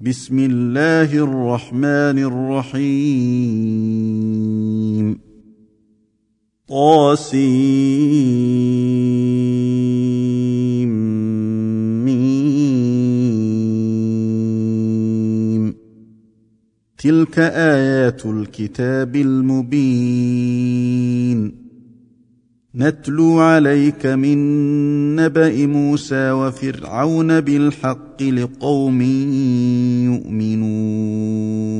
بسم الله الرحمن الرحيم. طاسيم. تلك آيات الكتاب المبين. نتلو عليك من نبأ موسى وفرعون بالحق لقوم يؤمنون.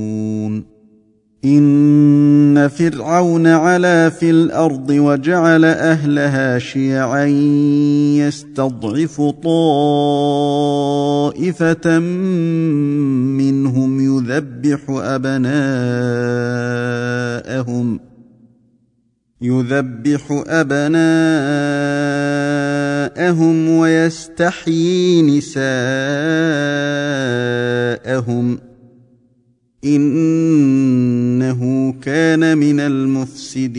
إن فرعون علا في الأرض وجعل أهلها شيعا يستضعف طائفة منهم يذبح أبناءهم يذبح ابناءهم ويستحيي نساءهم انه كان من المفسدين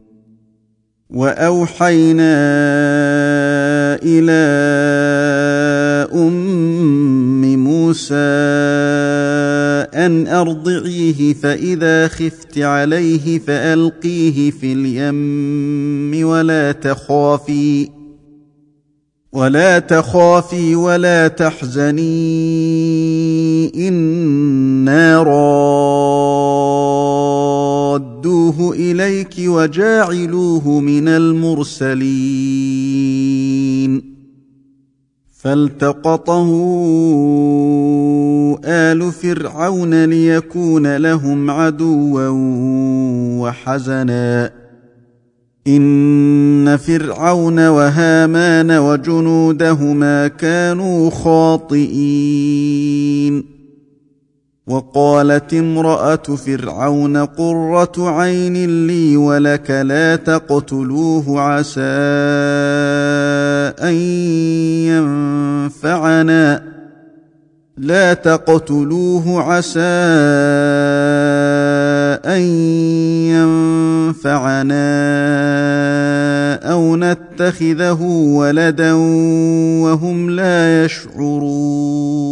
وأوحينا إلى أم موسى أن أرضعيه فإذا خفت عليه فألقيه في اليم ولا تخافي ولا تخافي ولا تحزني إنا رادوه إليك وجاعلوه من المرسلين. فالتقطه آل فرعون ليكون لهم عدوا وحزنا. إن فرعون وهامان وجنودهما كانوا خاطئين. وقالت امرأة فرعون قرة عين لي ولك لا تقتلوه عسى أن ينفعنا. لا تقتلوه عسى أن ينفعنا أو نتخذه ولدا وهم لا يشعرون.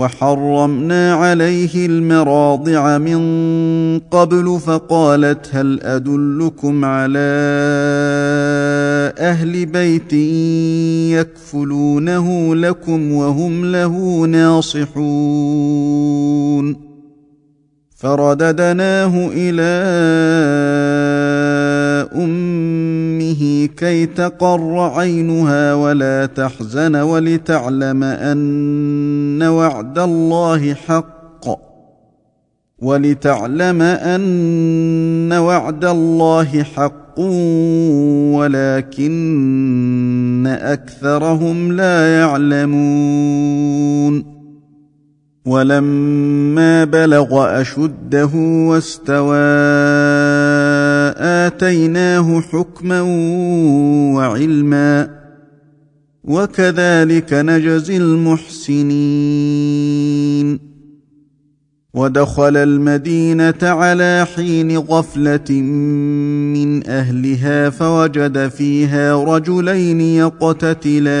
وحرمنا عليه المراضع من قبل فقالت هل أدلكم على أهل بيت يكفلونه لكم وهم له ناصحون؟ فرددناه إلى امه كي تقر عينها ولا تحزن ولتعلم أن وعد الله حق ولتعلم أن وعد الله حق ولكن أكثرهم لا يعلمون ولما بلغ أشده واستوى آتيناه حكما وعلما وكذلك نجزي المحسنين. ودخل المدينة على حين غفلة من أهلها فوجد فيها رجلين يقتتلان.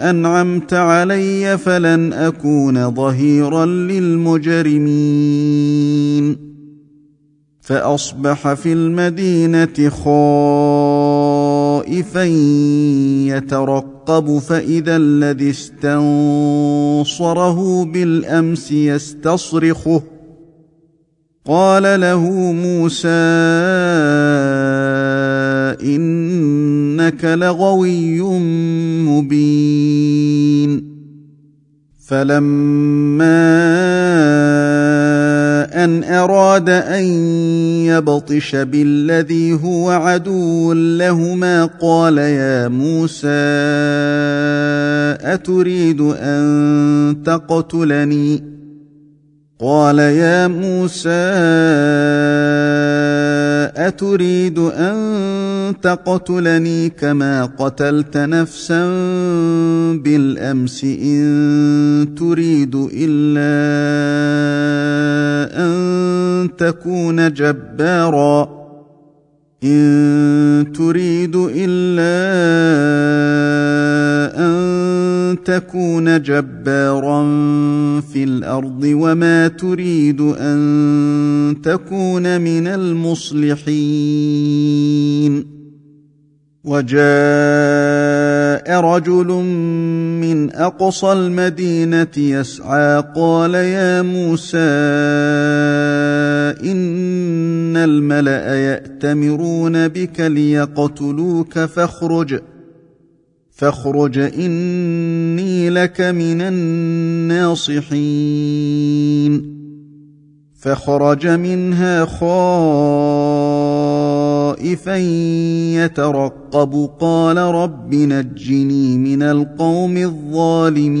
أنعمت علي فلن أكون ظهيرا للمجرمين. فأصبح في المدينة خائفا يترقب فإذا الذي استنصره بالأمس يستصرخه. قال له موسى إنك لغوي مبين. فلما أن أراد أن يبطش بالذي هو عدو لهما قال يا موسى أتريد أن تقتلني؟ قال يا موسى أتريد أن تقتلني كما قتلت نفسا بالأمس إن تريد إلا أن تكون جبارا. إن تريد إلا أن تكون جبارا في الأرض وما تريد أن تكون من المصلحين وجاء رجل من أقصى المدينة يسعى قال يا موسى إن الملأ يأتمرون بك ليقتلوك فاخرج فاخرج إني لك من الناصحين. فخرج منها خائفا يترقب. قال رب نجني من القوم الظالمين.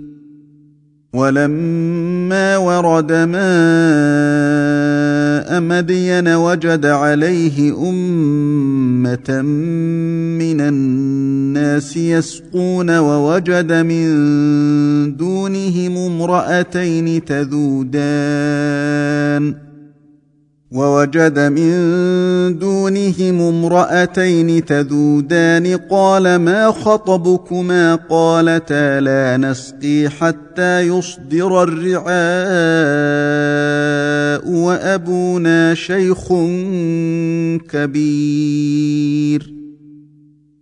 ولما ورد ماء مدين وجد عليه أمة من الناس يسقون ووجد من دونهم امرأتين تذودان ووجد من دونهم امرأتين تذودان قال ما خطبكما قالتا لا نسقي حتى يصدر الرعاء وأبونا شيخ كبير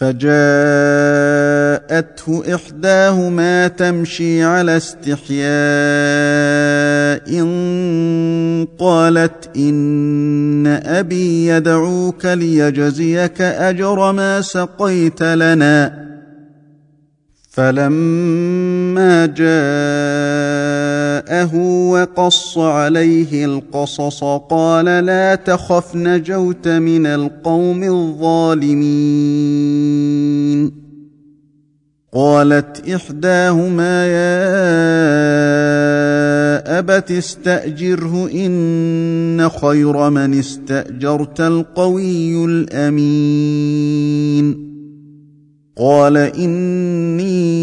فجاءته إحداهما تمشي على استحياء قالت إن أبي يدعوك ليجزيك أجر ما سقيت لنا. فلما جاءه وقص عليه القصص قال لا تخف نجوت من القوم الظالمين. قالت إحداهما يا أبت استأجره إن خير من استأجرت القوي الأمين. قال إني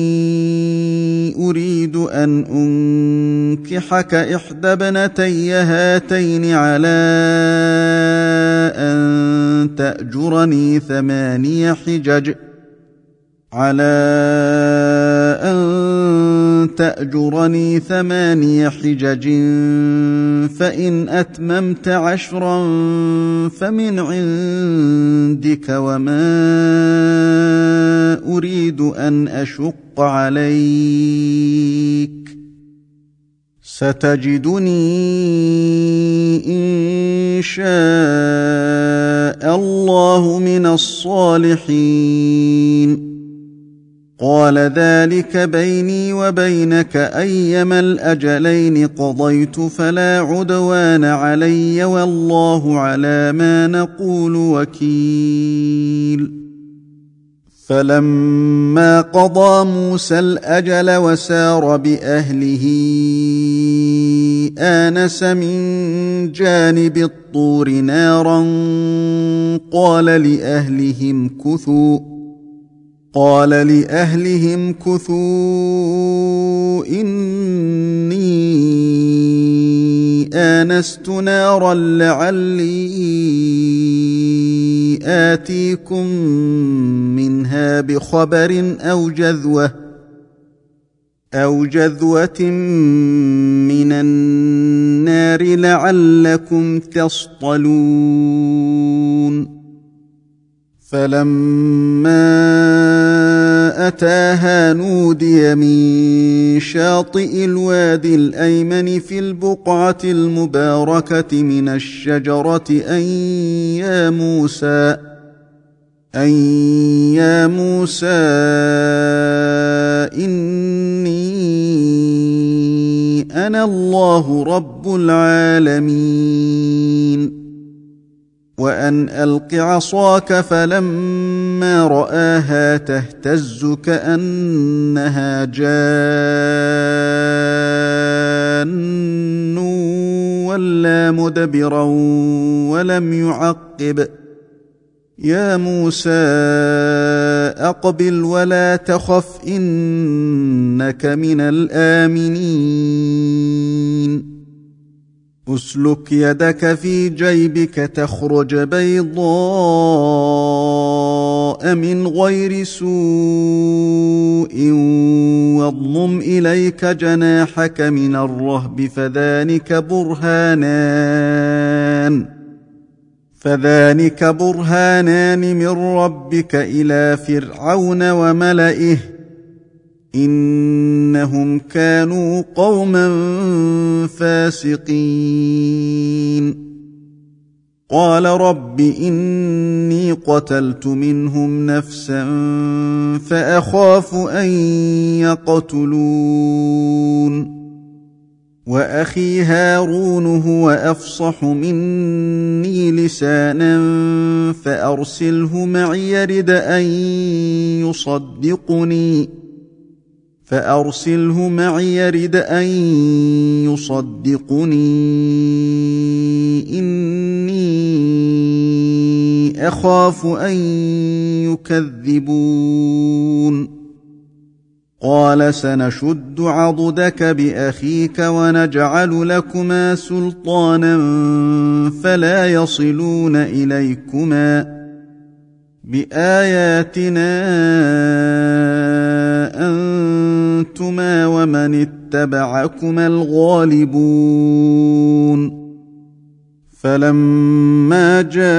أريد أن أنكحك إحدى ابنتي هاتين على أن تأجرني ثماني حجج على أن تأجرني ثماني حجج فإن أتممت عشرا فمن عندك وما أريد أن أشق عليك. ستجدني إن شاء الله من الصالحين. قال ذلك بيني وبينك أيما الأجلين قضيت فلا عدوان علي والله على ما نقول وكيل. فلما قضى موسى الأجل وسار بأهله آنس من جانب الطور نارا قال لأهلهم كثوا. قال لأهلهم كثوا إني آنست نارا لعلي آتيكم منها بخبر أو جذوة أو جذوة من النار لعلكم تصطلون فلما اتاها نودي من شاطئ الوادي الايمن في البقعه المباركه من الشجره ان يا موسى ان يا موسى اني أنا الله رب العالمين وأن ألق عصاك فلما رآها تهتز كأنها جان ولا مدبرا ولم يعقب. يا موسى أقبل ولا تخف إنك من الآمنين. اسلك يدك في جيبك تخرج بيضاء من غير سوء واضمم إليك جناحك من الرهب فذلك برهانان. فذلك برهانان من ربك إلى فرعون وملئه. إنهم كانوا قوما فاسقين. قال رب إني قتلت منهم نفسا فأخاف أن يقتلون. وأخي هارون هو أفصح مني لسانا فأرسله معي يرد أن يصدقني. فأرسله معي يرد أن يصدقني. إني أخاف أن يكذبون. قال سنشد عضدك بأخيك ونجعل لكما سلطانا فلا يصلون إليكما. بآياتنا انتما ومن اتبعكما الغالبون فلما جاءهم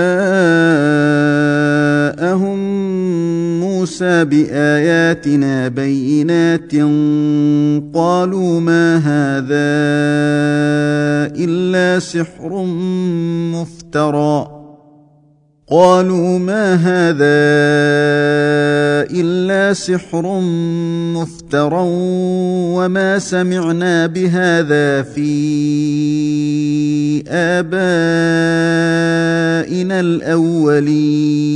موسى باياتنا بينات قالوا ما هذا الا سحر مفترى قالوا ما هذا إلا سحر مفترى وما سمعنا بهذا في آبائنا الأولين.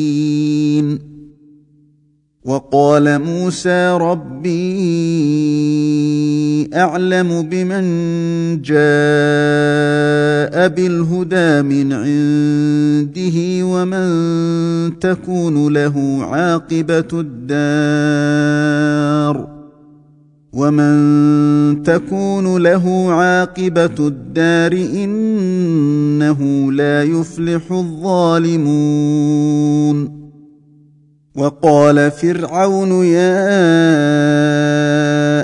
وقال موسى ربي أعلم بمن جاء بالهدى من عنده ومن تكون له عاقبة الدار ومن تكون له عاقبة الدار إنه لا يفلح الظالمون وقال فرعون يا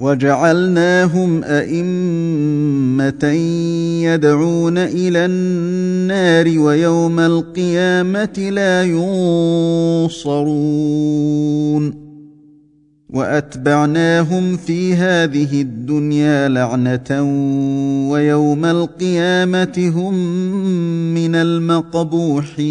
وجعلناهم أئمة يدعون إلى النار ويوم القيامة لا ينصرون وأتبعناهم في هذه الدنيا لعنة ويوم القيامة هم من المقبوحين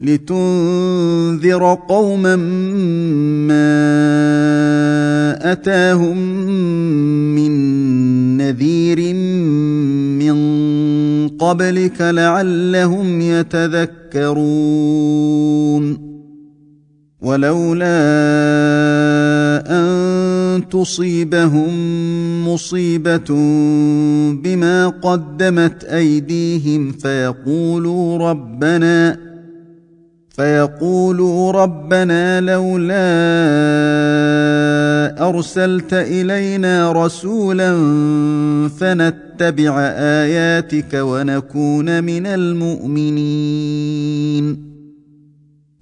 لتنذر قوما ما أتاهم من نذير من قبلك لعلهم يتذكرون. ولولا أن تصيبهم مصيبة بما قدمت أيديهم فيقولوا ربنا فيقولوا ربنا لولا أرسلت إلينا رسولا فنتبع آياتك ونكون من المؤمنين.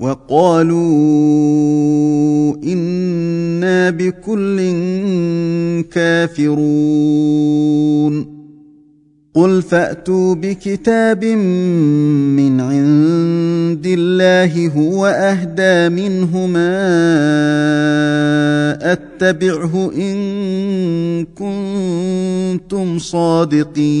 وقالوا إنا بكل كافرون. قل فأتوا بكتاب من عند الله هو أهدى منهما أتبعه إن كنتم صادقين.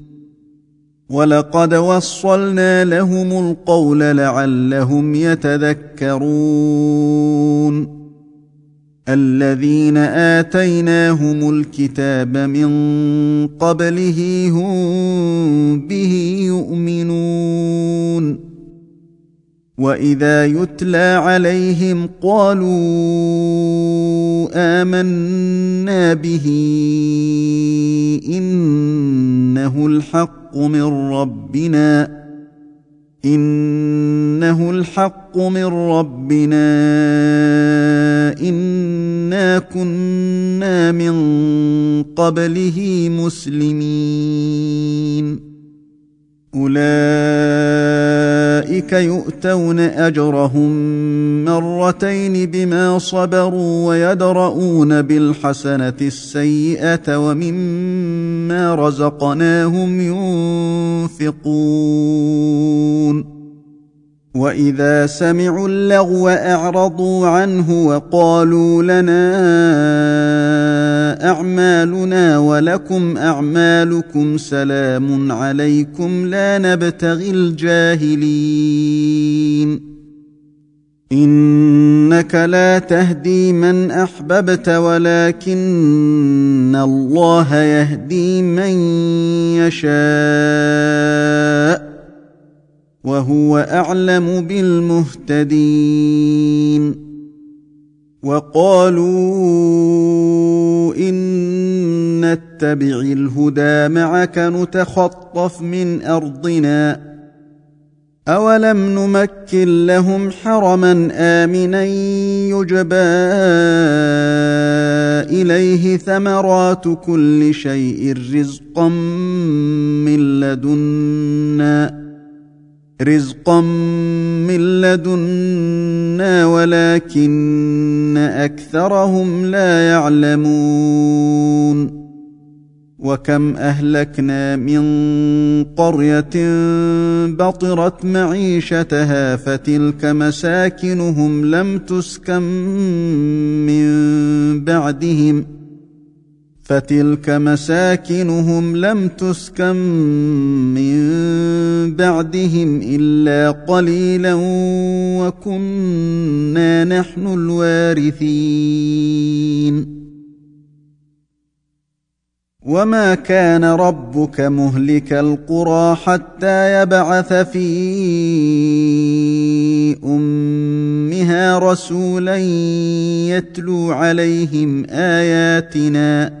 ولقد وصلنا لهم القول لعلهم يتذكرون الذين اتيناهم الكتاب من قبله هم به يؤمنون واذا يتلى عليهم قالوا امنا به انه الحق من ربنا إنه الحق من ربنا إنا كنا من قبله مسلمين. أولئك يؤتون أجرهم مرتين بما صبروا ويدرؤون بالحسنة السيئة ومما رزقناهم ينفقون. وإذا سمعوا اللغو أعرضوا عنه وقالوا لنا أعمالنا ولكم أعمالكم سلام عليكم لا نبتغي الجاهلين. إنك لا تهدي من أحببت ولكن الله يهدي من يشاء وهو أعلم بالمهتدين. وقالوا إن نتبع الهدى معك نتخطف من أرضنا أولم نمكن لهم حرما آمنا يجبى إليه ثمرات كل شيء رزقا من لدنا رزقا من لدنا ولكن اكثرهم لا يعلمون وكم اهلكنا من قريه بطرت معيشتها فتلك مساكنهم لم تسكن من بعدهم فتلك مساكنهم لم تسكن من بعدهم إلا قليلا وكنا نحن الوارثين. وما كان ربك مهلك القرى حتى يبعث في أمها رسولا يتلو عليهم آياتنا.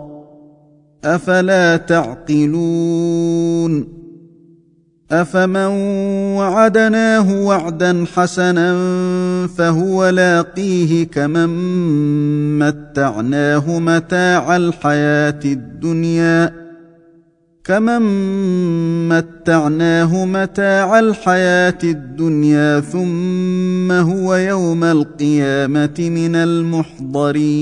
أفلا تعقلون أفمن وعدناه وعدا حسنا فهو لاقيه كمن متعناه متاع الحياة الدنيا كمن متعناه متاع الحياة الدنيا ثم هو يوم القيامة من المحضرين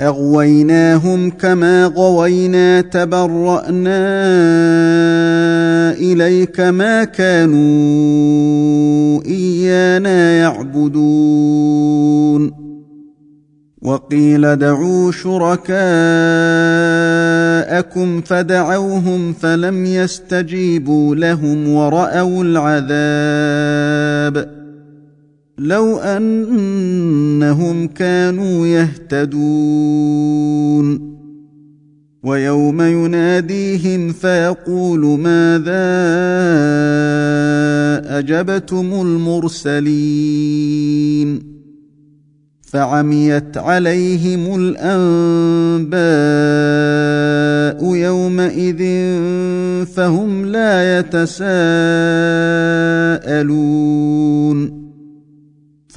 أغويناهم كما غوينا تبرأنا إليك ما كانوا إيانا يعبدون. وقيل دعوا شركاء جاءكم فدعوهم فلم يستجيبوا لهم ورأوا العذاب. لو أنهم كانوا يهتدون. ويوم يناديهم فيقول ماذا أجبتم المرسلين؟ فعميت عليهم الأنباء يومئذ فهم لا يتساءلون.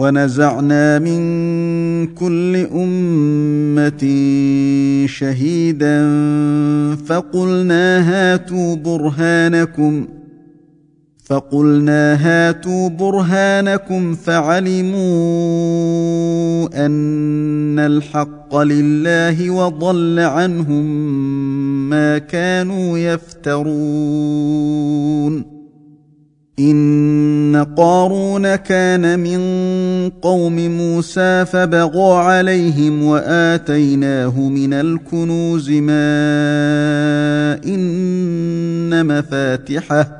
ونزعنا من كل أمة شهيدا فقلنا هاتوا برهانكم فقلنا هاتوا برهانكم فعلموا أن الحق لله وضل عنهم ما كانوا يفترون. ان قارون كان من قوم موسى فبغى عليهم واتيناه من الكنوز ما ان مفاتحه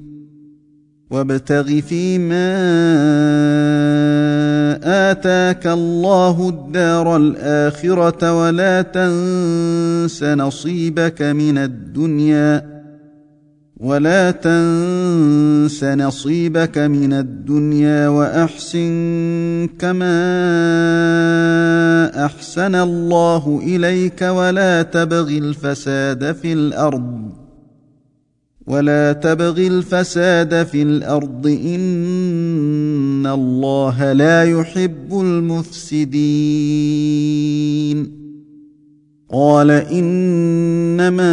وابتغ فيما آتاك الله الدار الآخرة ولا تنس نصيبك من الدنيا ولا تنس نصيبك من الدنيا وأحسن كما أحسن الله إليك ولا تبغ الفساد في الأرض ولا تبغ الفساد في الأرض ان الله لا يحب المفسدين قال انما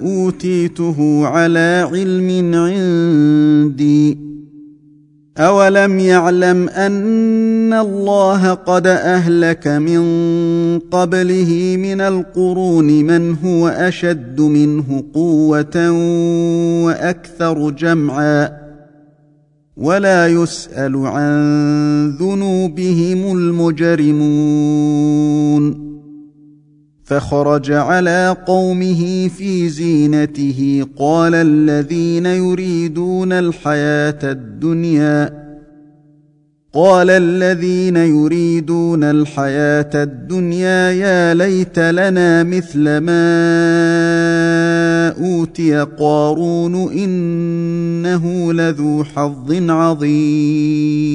اوتيته على علم عندي اولم يعلم ان الله قد اهلك من قبله من القرون من هو اشد منه قوه وأكثر جمعا ولا يسال عن ذنوبهم المجرمون فخرج على قومه في زينته. قال الذين يريدون الحياة الدنيا قال الذين يريدون الحياة الدنيا يا ليت لنا مثل ما أوتي قارون إنه لذو حظ عظيم.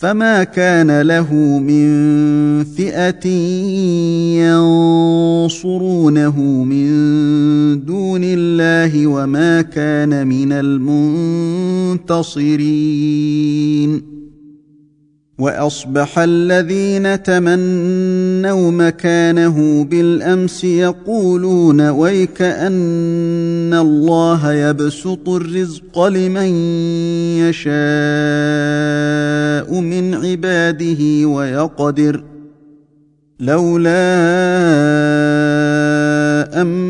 فما كان له من فئه ينصرونه من دون الله وما كان من المنتصرين وأصبح الذين تمنوا مكانه بالأمس يقولون ويك أن الله يبسط الرزق لمن يشاء من عباده ويقدر لولا امن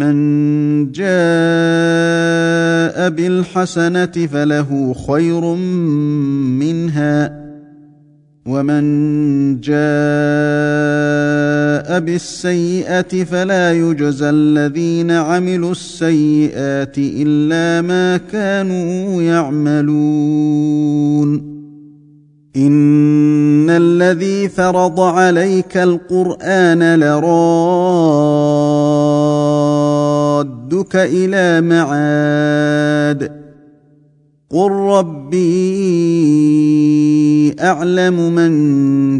من جاء بالحسنة فله خير منها ومن جاء بالسيئة فلا يجزى الذين عملوا السيئات إلا ما كانوا يعملون. إن الذي فرض عليك القرآن لرادك إلى معاد. قل ربي اعلم من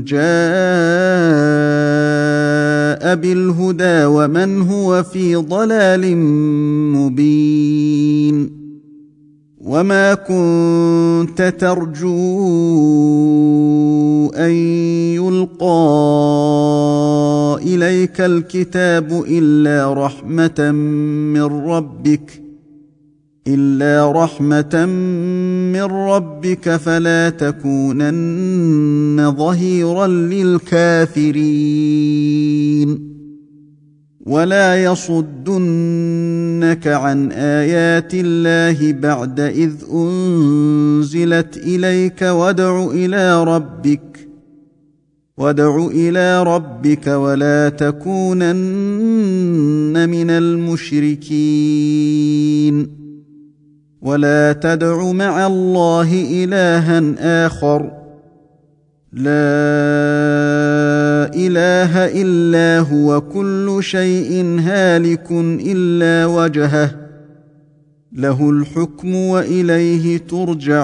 جاء بالهدى ومن هو في ضلال مبين. وما كنت ترجو ان الكتاب الا رحمه من ربك الا رحمه من ربك فلا تكونن ظهيرا للكافرين ولا يصدنك عن ايات الله بعد اذ انزلت اليك وادع إلى ربك وادع إلى ربك ولا تكونن من المشركين. ولا تدع مع الله إلها آخر. لا إله إلا هو كل شيء هالك إلا وجهه. له الحكم وإليه ترجعون.